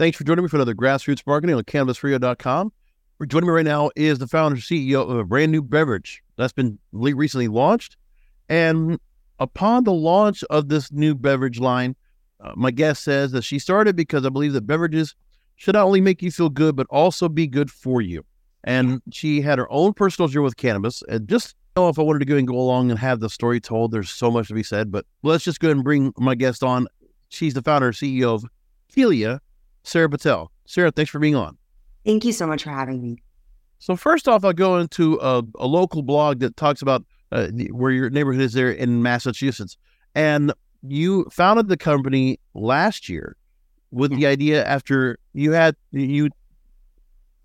Thanks for joining me for another Grassroots Marketing on CannabisRadio.com. Joining me right now is the founder and CEO of a brand new beverage that's been recently launched. And upon the launch of this new beverage line, uh, my guest says that she started because I believe that beverages should not only make you feel good, but also be good for you. And she had her own personal journey with cannabis. And just know if I wanted to go and go along and have the story told, there's so much to be said. But let's just go ahead and bring my guest on. She's the founder and CEO of Kelia, Sarah Patel. Sarah, thanks for being on. Thank you so much for having me. So first off, I'll go into a, a local blog that talks about uh, where your neighborhood is there in Massachusetts, and you founded the company last year with the idea after you had you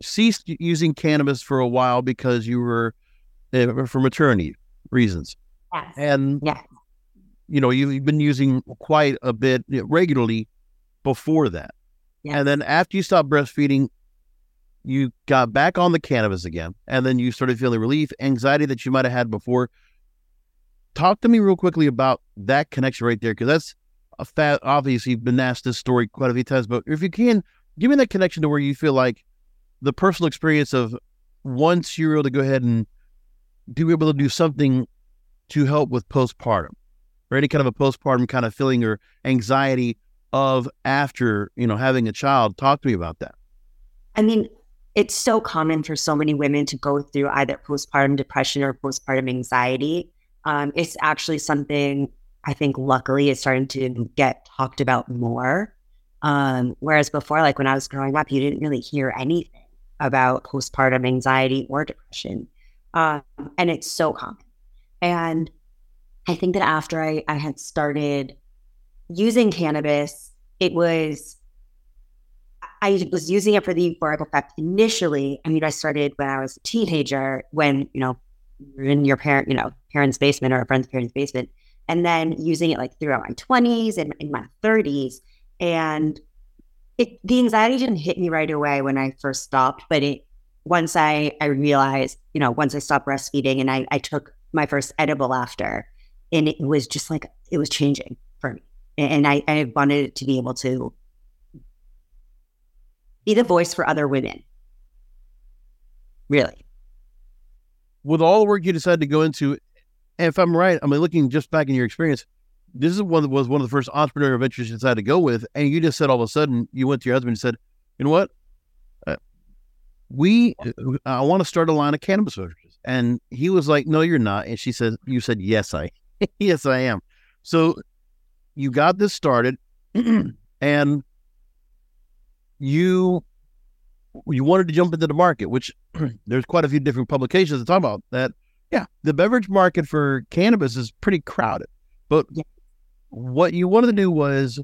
ceased using cannabis for a while because you were uh, for maternity reasons. Yes. And yes. you know you've been using quite a bit regularly before that. Yes. And then after you stopped breastfeeding, you got back on the cannabis again, and then you started feeling relief, anxiety that you might have had before. Talk to me real quickly about that connection right there, because that's a fat. Obviously, you've been asked this story quite a few times, but if you can, give me that connection to where you feel like the personal experience of once you're able to go ahead and do able to do something to help with postpartum or any kind of a postpartum kind of feeling or anxiety of after you know having a child talk to me about that. I mean it's so common for so many women to go through either postpartum depression or postpartum anxiety. Um, it's actually something i think luckily is starting to get talked about more. Um, whereas before like when i was growing up you didn't really hear anything about postpartum anxiety or depression. Um, and it's so common. And i think that after I, I had started using cannabis, it was I was using it for the euphoric effect initially. I mean, I started when I was a teenager, when you know you're in your parent, you know, parents' basement or a friend's parents' basement, and then using it like throughout my twenties and in my thirties, and it the anxiety didn't hit me right away when I first stopped, but it once I I realized, you know, once I stopped breastfeeding and I I took my first edible after, and it was just like it was changing for me and I, I wanted to be able to be the voice for other women. Really. With all the work you decided to go into, and if I'm right, I mean, looking just back in your experience, this is one that was one of the first entrepreneurial ventures you decided to go with, and you just said all of a sudden you went to your husband and said, "You know what? Uh, we, I want to start a line of cannabis beverages," and he was like, "No, you're not," and she said, "You said yes, I, yes, I am." So you got this started and you you wanted to jump into the market, which there's quite a few different publications that talk about that. Yeah, the beverage market for cannabis is pretty crowded. But yeah. what you wanted to do was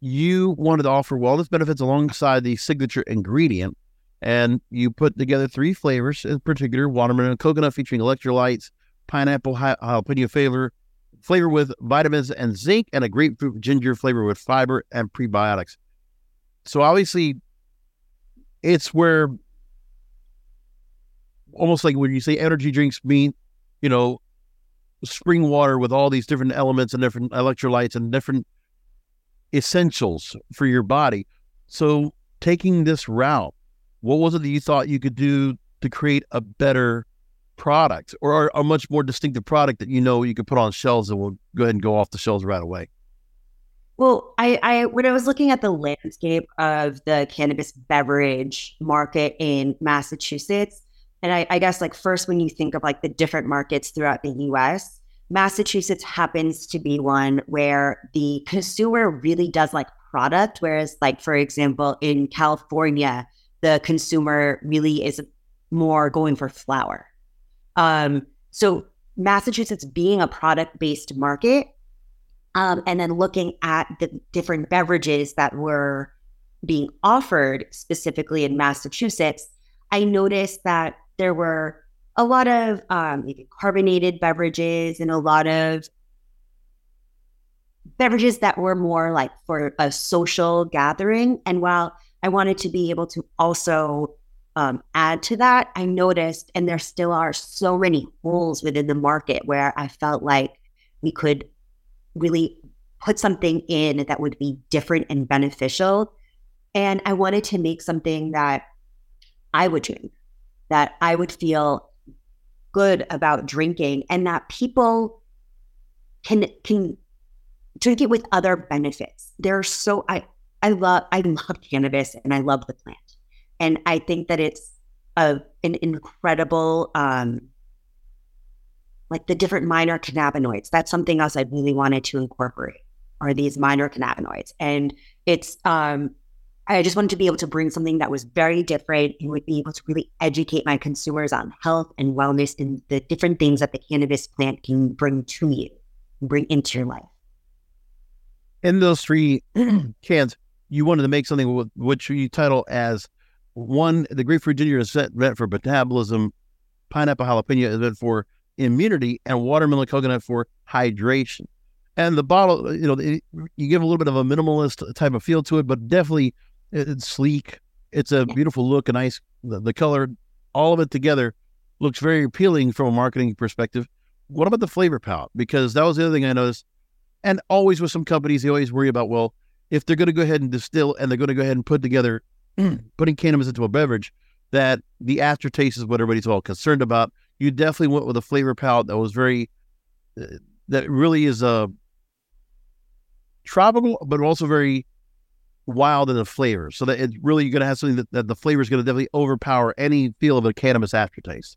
you wanted to offer wellness benefits alongside the signature ingredient. And you put together three flavors in particular watermelon and coconut featuring electrolytes, pineapple jalapeno flavor, flavor with vitamins and zinc, and a grapefruit ginger flavor with fiber and prebiotics. So obviously, it's where almost like when you say energy drinks mean, you know, spring water with all these different elements and different electrolytes and different essentials for your body. So taking this route, what was it that you thought you could do to create a better product or a much more distinctive product that you know you could put on shelves and will go ahead and go off the shelves right away? Well, I, I when I was looking at the landscape of the cannabis beverage market in Massachusetts, and I, I guess like first when you think of like the different markets throughout the US, Massachusetts happens to be one where the consumer really does like product, whereas like for example in California, the consumer really is more going for flower. Um, so Massachusetts being a product based market, um, and then looking at the different beverages that were being offered specifically in Massachusetts, I noticed that there were a lot of um, carbonated beverages and a lot of beverages that were more like for a social gathering. And while I wanted to be able to also um, add to that, I noticed, and there still are so many holes within the market where I felt like we could really put something in that would be different and beneficial. And I wanted to make something that I would drink, that I would feel good about drinking, and that people can can drink it with other benefits. There are so I I love I love cannabis and I love the plant. And I think that it's a an incredible um like the different minor cannabinoids. That's something else I really wanted to incorporate are these minor cannabinoids. And it's um I just wanted to be able to bring something that was very different and would be able to really educate my consumers on health and wellness and the different things that the cannabis plant can bring to you, bring into your life. In those three cans, you wanted to make something which you title as one, the grapefruit ginger is set meant for metabolism, pineapple jalapeno is meant for immunity, and watermelon coconut for hydration. And the bottle, you know, it, you give a little bit of a minimalist type of feel to it, but definitely it's sleek. It's a beautiful look, a nice the, the color, all of it together looks very appealing from a marketing perspective. What about the flavor palette? Because that was the other thing I noticed. And always with some companies, they always worry about, well, if they're going to go ahead and distill and they're going to go ahead and put together putting cannabis into a beverage, that the aftertaste is what everybody's all concerned about. You definitely went with a flavor palette that was very, uh, that really is a uh, tropical, but also very wild in the flavor. So that it's really going to have something that, that the flavor is going to definitely overpower any feel of a cannabis aftertaste.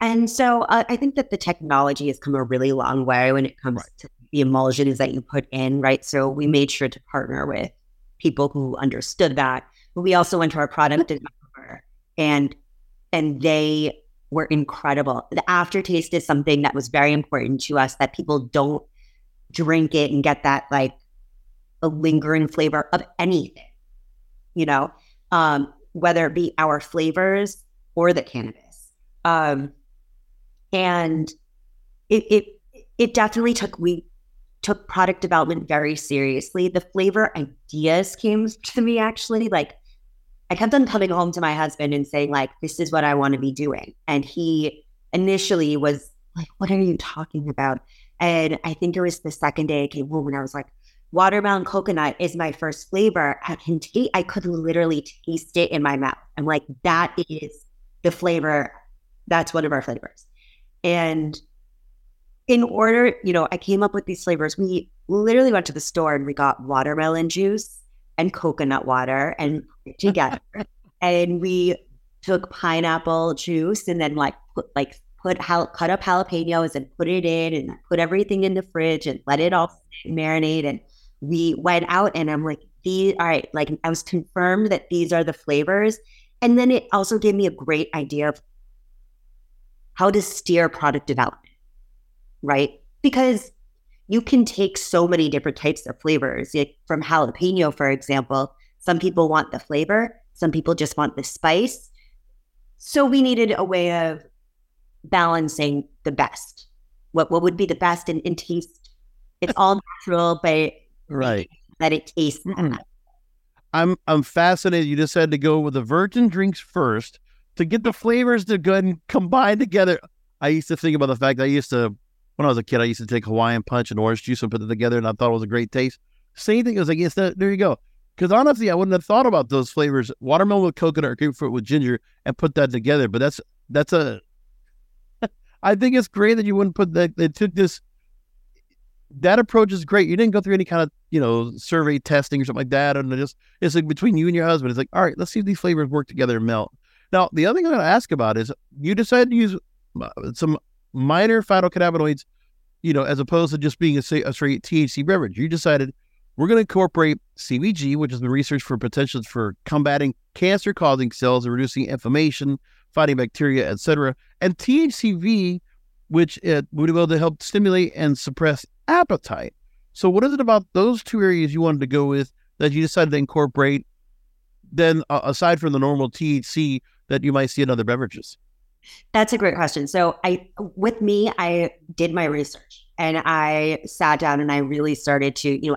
And so uh, I think that the technology has come a really long way when it comes right. to the emulsions that you put in, right? So we made sure to partner with people who understood that. But we also went to our product developer and and they were incredible. The aftertaste is something that was very important to us that people don't drink it and get that like a lingering flavor of anything, you know, um, whether it be our flavors or the cannabis. Um, and it, it it definitely took we took product development very seriously. The flavor ideas came to me actually like I kept on coming home to my husband and saying like this is what I want to be doing. And he initially was like what are you talking about? And I think it was the second day I came home and I was like watermelon coconut is my first flavor. I can taste I could literally taste it in my mouth. I'm like that is the flavor that's one of our flavors. And in order, you know, I came up with these flavors. We literally went to the store and we got watermelon juice and coconut water and together. and we took pineapple juice and then like put like put cut up jalapenos and put it in and put everything in the fridge and let it all marinate. And we went out and I'm like, these all right, like I was confirmed that these are the flavors. And then it also gave me a great idea of how to steer product development right? Because you can take so many different types of flavors. Like from jalapeno, for example, some people want the flavor, some people just want the spice. So we needed a way of balancing the best. What what would be the best in, in taste? It's all natural, but right that it tastes. I'm I'm fascinated. You just had to go with the virgin drinks first to get the flavors to go and combine together. I used to think about the fact I used to when I was a kid, I used to take Hawaiian punch and orange juice and put it together, and I thought it was a great taste. Same thing. It was like, yes, there you go. Because honestly, I wouldn't have thought about those flavors, watermelon with coconut or grapefruit with ginger, and put that together. But that's that's a. I think it's great that you wouldn't put that. They took this. That approach is great. You didn't go through any kind of you know survey testing or something like that, and it just it's like between you and your husband. It's like, all right, let's see if these flavors work together and melt. Now, the other thing I'm going to ask about is you decided to use uh, some minor phytocannabinoids, you know, as opposed to just being a, a straight THC beverage. You decided we're going to incorporate CBG, which has been researched for potentials for combating cancer-causing cells and reducing inflammation, fighting bacteria, etc., and THCV, which it would be able to help stimulate and suppress appetite. So, what is it about those two areas you wanted to go with that you decided to incorporate then uh, aside from the normal THC that you might see in other beverages? That's a great question. So I with me, I did my research and I sat down and I really started to, you know,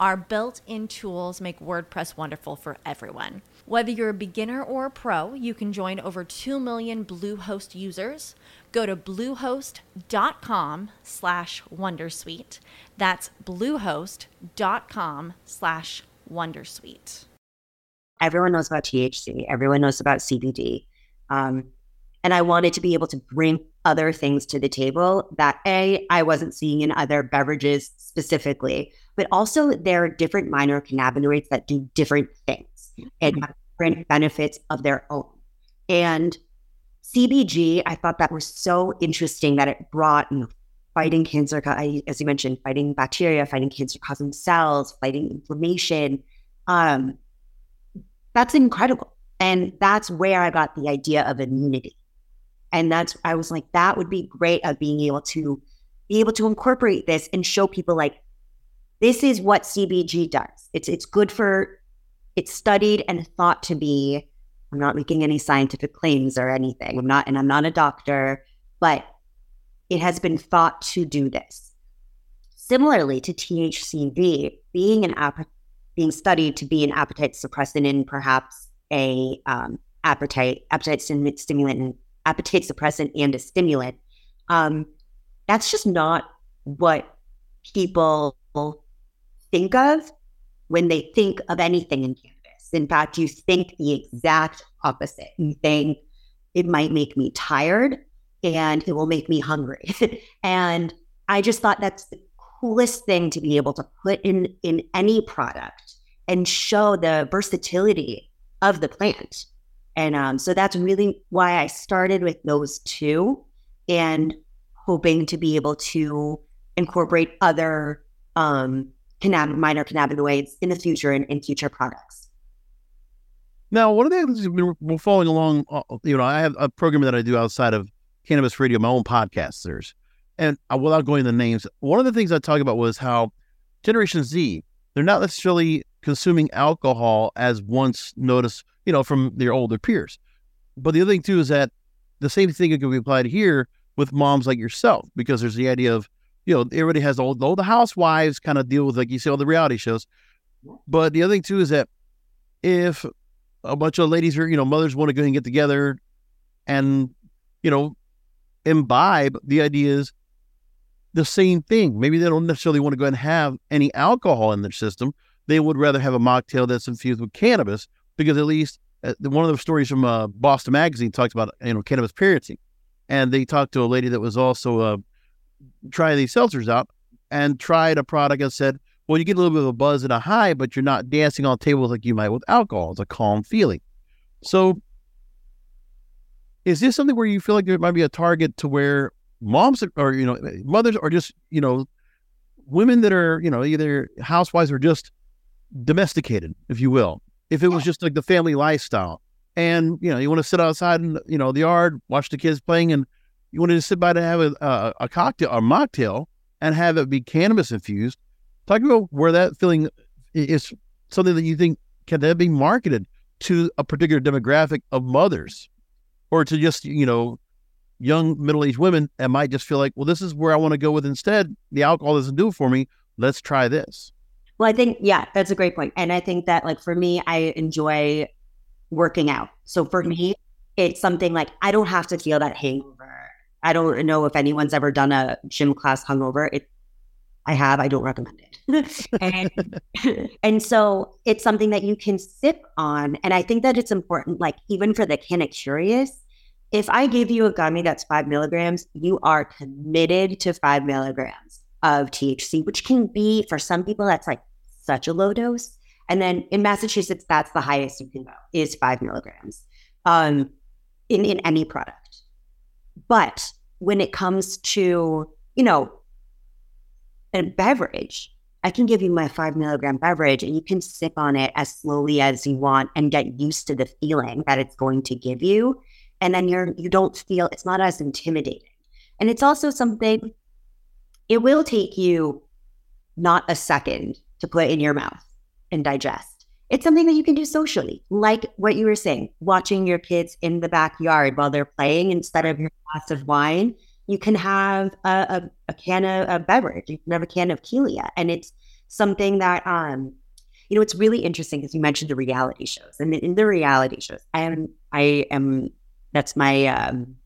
Our built in tools make WordPress wonderful for everyone. Whether you're a beginner or a pro, you can join over 2 million Bluehost users. Go to bluehost.com slash wondersuite. That's bluehost.com slash wondersuite. Everyone knows about THC. Everyone knows about CBD. Um, and I wanted to be able to bring other things to the table that A, I wasn't seeing in other beverages specifically, but also there are different minor cannabinoids that do different things and have different benefits of their own. And CBG, I thought that was so interesting that it brought you know, fighting cancer, as you mentioned, fighting bacteria, fighting cancer causing cells, fighting inflammation. Um, that's incredible. And that's where I got the idea of immunity. And that's, I was like, that would be great of being able to be able to incorporate this and show people like, this is what CBG does. It's, it's good for, it's studied and thought to be, I'm not making any scientific claims or anything. I'm not, and I'm not a doctor, but it has been thought to do this. Similarly to THCV, being an app, being studied to be an appetite suppressant and perhaps a um, appetite appetite stimulant, and appetite suppressant, and a stimulant. Um, that's just not what people think of when they think of anything in cannabis. In fact, you think the exact opposite. You think it might make me tired and it will make me hungry. and I just thought that's the coolest thing to be able to put in in any product and show the versatility of the plant. And um, so that's really why I started with those two and hoping to be able to incorporate other um, cannab- minor cannabinoids in the future and in future products. Now, one of the things we're following along, uh, you know, I have a program that I do outside of Cannabis Radio, my own podcast. There's, and uh, without going into names, one of the things I talk about was how Generation Z, they're not necessarily consuming alcohol as once noticed, you know, from their older peers. But the other thing too is that the same thing can be applied here with moms like yourself, because there's the idea of, you know, everybody has all, all the housewives kind of deal with like you see all the reality shows. But the other thing too is that if a bunch of ladies or, you know, mothers want to go and get together and, you know, imbibe, the idea is the same thing. Maybe they don't necessarily want to go and have any alcohol in their system. They would rather have a mocktail that's infused with cannabis because at least uh, one of the stories from uh, Boston Magazine talks about you know cannabis parenting, and they talked to a lady that was also uh, trying these seltzers out and tried a product and said, well, you get a little bit of a buzz and a high, but you're not dancing on tables like you might with alcohol. It's a calm feeling. So is this something where you feel like there might be a target to where moms or you know mothers or just you know women that are you know either housewives or just domesticated if you will if it was just like the family lifestyle and you know you want to sit outside in you know the yard watch the kids playing and you want to sit by to have a, a, a cocktail or mocktail and have it be cannabis infused. Talk about where that feeling is something that you think can that be marketed to a particular demographic of mothers? Or to just you know young middle-aged women that might just feel like well this is where i want to go with instead. The alcohol doesn't do it for me. Let's try this. Well i think yeah that's a great point. point and i think that like for me i enjoy working out. So for mm-hmm. me it's something like i don't have to feel that hangover i don't know if anyone's ever done a gym class hungover it i have i don't recommend it and, and so it's something that you can sip on. And I think that it's important, like even for the kind of curious, if I give you a gummy that's five milligrams, you are committed to five milligrams of THC, which can be for some people, that's like such a low dose. And then in Massachusetts, that's the highest you can go is five milligrams um, in, in any product. But when it comes to, you know, a beverage, I can give you my five milligram beverage and you can sip on it as slowly as you want and get used to the feeling that it's going to give you. And then you're you don't feel it's not as intimidating. And it's also something it will take you not a second to put in your mouth and digest. It's something that you can do socially, like what you were saying, watching your kids in the backyard while they're playing instead of your glass of wine. You can have a, a, a can of a beverage. You can have a can of Kelia, and it's something that um, you know, it's really interesting because you mentioned the reality shows, and in the reality shows, I am, I am, that's my um,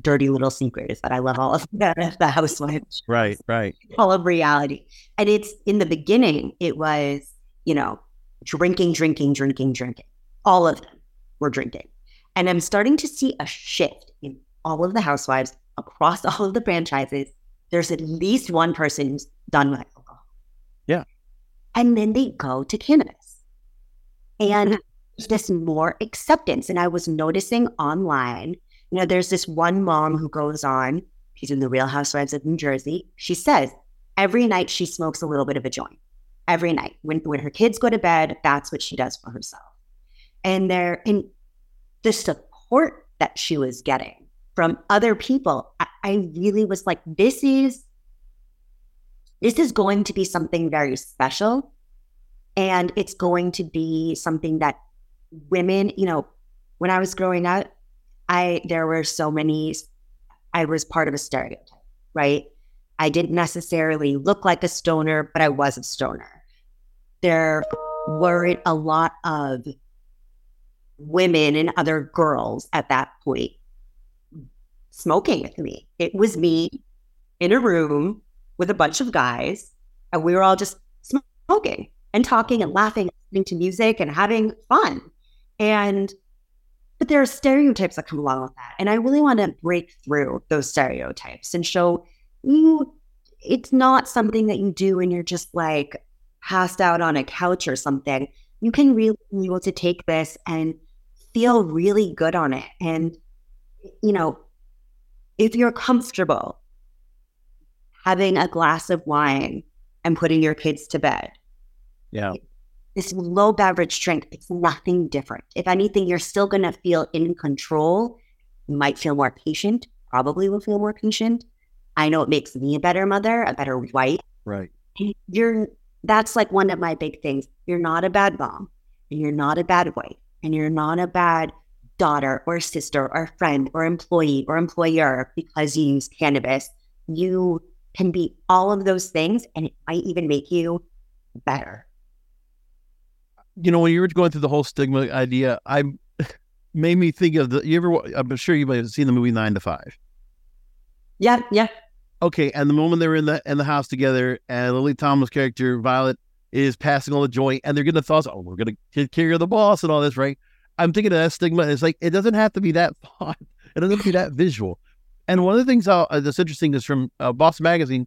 dirty little secret is that I love all of the, the housewives. Right, right. All of reality. And it's in the beginning, it was, you know, drinking, drinking, drinking, drinking. All of them were drinking. And I'm starting to see a shift in all of the housewives across all of the franchises. There's at least one person who's done with alcohol. Yeah. And then they go to cannabis. And this more acceptance. And I was noticing online you know, there's this one mom who goes on, she's in the Real Housewives of New Jersey. She says every night she smokes a little bit of a joint. Every night. When when her kids go to bed, that's what she does for herself. And there and the support that she was getting from other people, I, I really was like, this is this is going to be something very special. And it's going to be something that women, you know, when I was growing up, I there were so many I was part of a stereotype, right? I didn't necessarily look like a stoner, but I was a stoner. There weren't a lot of women and other girls at that point smoking with me. It was me in a room with a bunch of guys, and we were all just smoking and talking and laughing, listening to music and having fun. And but there are stereotypes that come along with that. And I really want to break through those stereotypes and show you it's not something that you do when you're just like passed out on a couch or something. You can really be able to take this and feel really good on it. And, you know, if you're comfortable having a glass of wine and putting your kids to bed. Yeah this low beverage drink, it's nothing different. If anything, you're still going to feel in control. You might feel more patient, probably will feel more patient. I know it makes me a better mother, a better wife. Right. you're, that's like one of my big things. You're not a bad mom, and you're not a bad wife, and you're not a bad daughter or sister or friend or employee or employer because you use cannabis. You can be all of those things, and it might even make you better you know, when you were going through the whole stigma idea, I made me think of the. You ever? I'm sure you might have seen the movie Nine to Five. Yeah, yeah. Okay, and the moment they're in the in the house together, and Lily Tomlin's character Violet is passing on the joint, and they're getting the thoughts, oh, we're gonna take care of the boss and all this, right? I'm thinking of that stigma. It's like it doesn't have to be that fun. It doesn't have to be that visual. And one of the things uh, that's interesting is from uh, Boston Magazine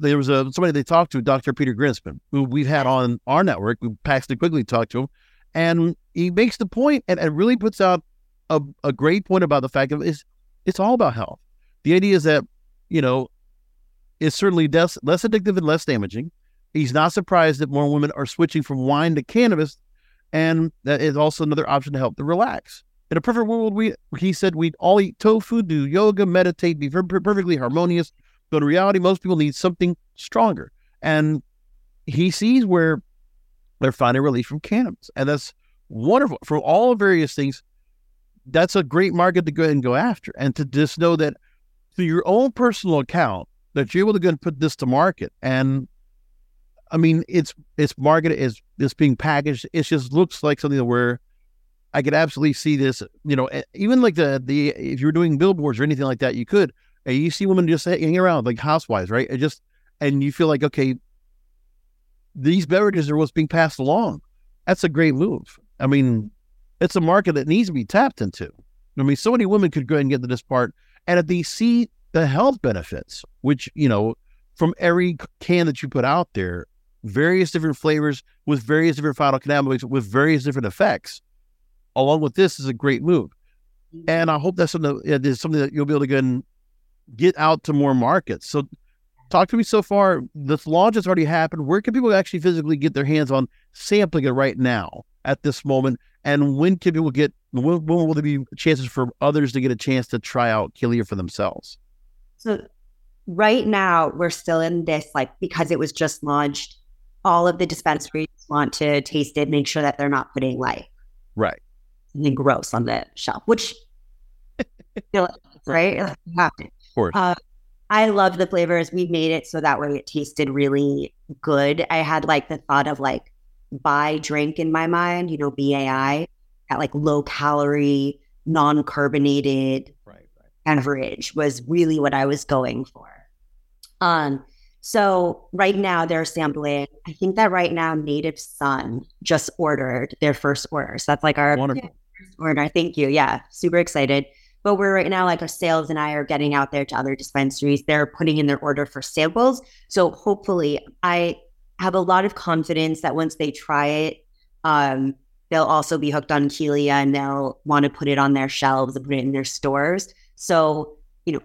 there was a somebody they talked to, Dr. Peter Grinspoon, who we've had on our network. We passed Paxton quickly talked to him, and he makes the point and, and really puts out a, a great point about the fact of it's it's all about health. The idea is that you know is certainly less, less addictive and less damaging. He's not surprised that more women are switching from wine to cannabis, and that is also another option to help them relax. In a perfect world, we he said we'd all eat tofu, do yoga, meditate, be perfectly harmonious, but in reality, most people need something stronger. And he sees where they're finding relief from cannabis. And that's wonderful. For all various things, that's a great market to go and go after. And to just know that through your own personal account, that you're able to go and put this to market. And I mean, it's it's marketed as it's being packaged. It just looks like something where I could absolutely see this. You know, even like the the if you're doing billboards or anything like that, you could and you see women just hanging around like housewives, right? It just and you feel like okay, these beverages are what's being passed along. That's a great move. I mean, it's a market that needs to be tapped into. I mean, so many women could go and get to this part. And if they see the health benefits, which, you know, from every can that you put out there, various different flavors with various different final phytocannabinoids with various different effects, along with this is a great move. Mm-hmm. And I hope that's something that is something that you'll be able to and get out to more markets. So talk to me so far. This launch has already happened. Where can people actually physically get their hands on sampling it right now at this moment? And when can people get when, when will there be chances for others to get a chance to try out Kelia for themselves? So right now we're still in this like because it was just launched, all of the dispensaries want to taste it, make sure that they're not putting like right something gross on the shelf, which right? Of course. Uh, I love the flavors. We made it so that way it tasted really good. I had like the thought of like Bai drink in my mind, you know, BAI, at like low calorie, non carbonated right, right. beverage was really what I was going for. Um, so right now they're sampling. I think that right now Native Sun just ordered their first order. So that's like our Wonderful. order. Thank you. Yeah, super excited. But we're right now, like our sales and I are getting out there to other dispensaries. They're putting in their order for samples. So hopefully, I have a lot of confidence that once they try it, um, they'll also be hooked on Kelia and they'll want to put it on their shelves and put it in their stores. So, you know,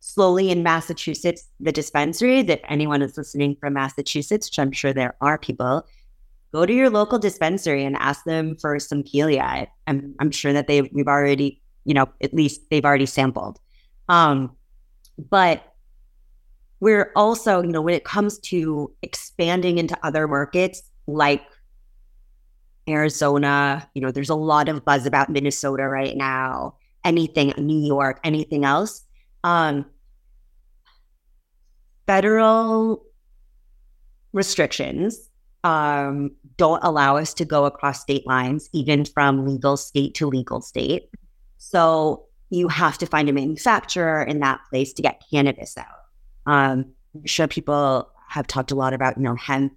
slowly in Massachusetts, the dispensary that anyone is listening from Massachusetts, which I'm sure there are people, go to your local dispensary and ask them for some Kelia. I'm, I'm sure that they we've already you know, at least they've already sampled. Um, but we're also, you know, when it comes to expanding into other markets like Arizona, you know, there's a lot of buzz about Minnesota right now, anything, New York, anything else. Um, federal restrictions um, don't allow us to go across state lines, even from legal state to legal state. So you have to find a manufacturer in that place to get cannabis out. Um, I'm sure people have talked a lot about, you know, hemp.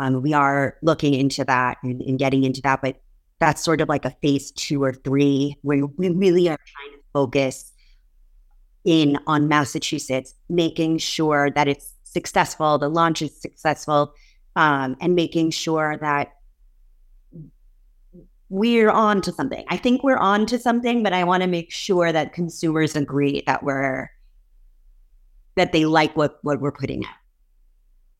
Um, we are looking into that and, and, getting into that, but that's sort of like a phase two or three where we really are trying to focus in on Massachusetts, making sure that it's successful, the launch is successful, um, and making sure that we're on to something. I think we're on to something, but I want to make sure that consumers agree that we're that they like what what we're putting out.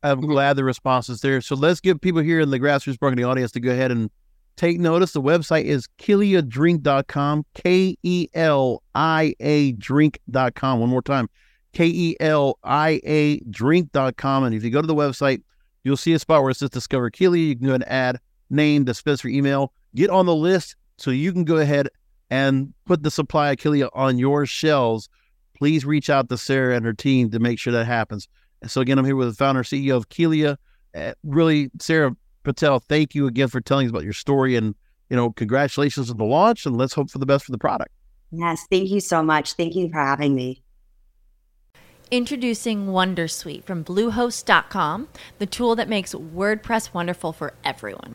I'm mm-hmm. glad the response is there. So let's give people here in the grassroots marketing audience to go ahead and take notice. The website is keliadrink.com, K E L I A drink.com. One more time, K E L I A drink.com. And if you go to the website, you'll see a spot where it says Discover Kelia. You can go and add name, dispensary email get on the list so you can go ahead and put the supply of Kelia on your shelves. Please reach out to Sarah and her team to make sure that happens. And so again, I'm here with the founder CEO of Kelia. Uh, really, Sarah Patel, thank you again for telling us about your story and you know, congratulations on the launch and let's hope for the best for the product. Yes, thank you so much. Thank you for having me. Introducing Wondersuite from Bluehost.com, the tool that makes WordPress wonderful for everyone.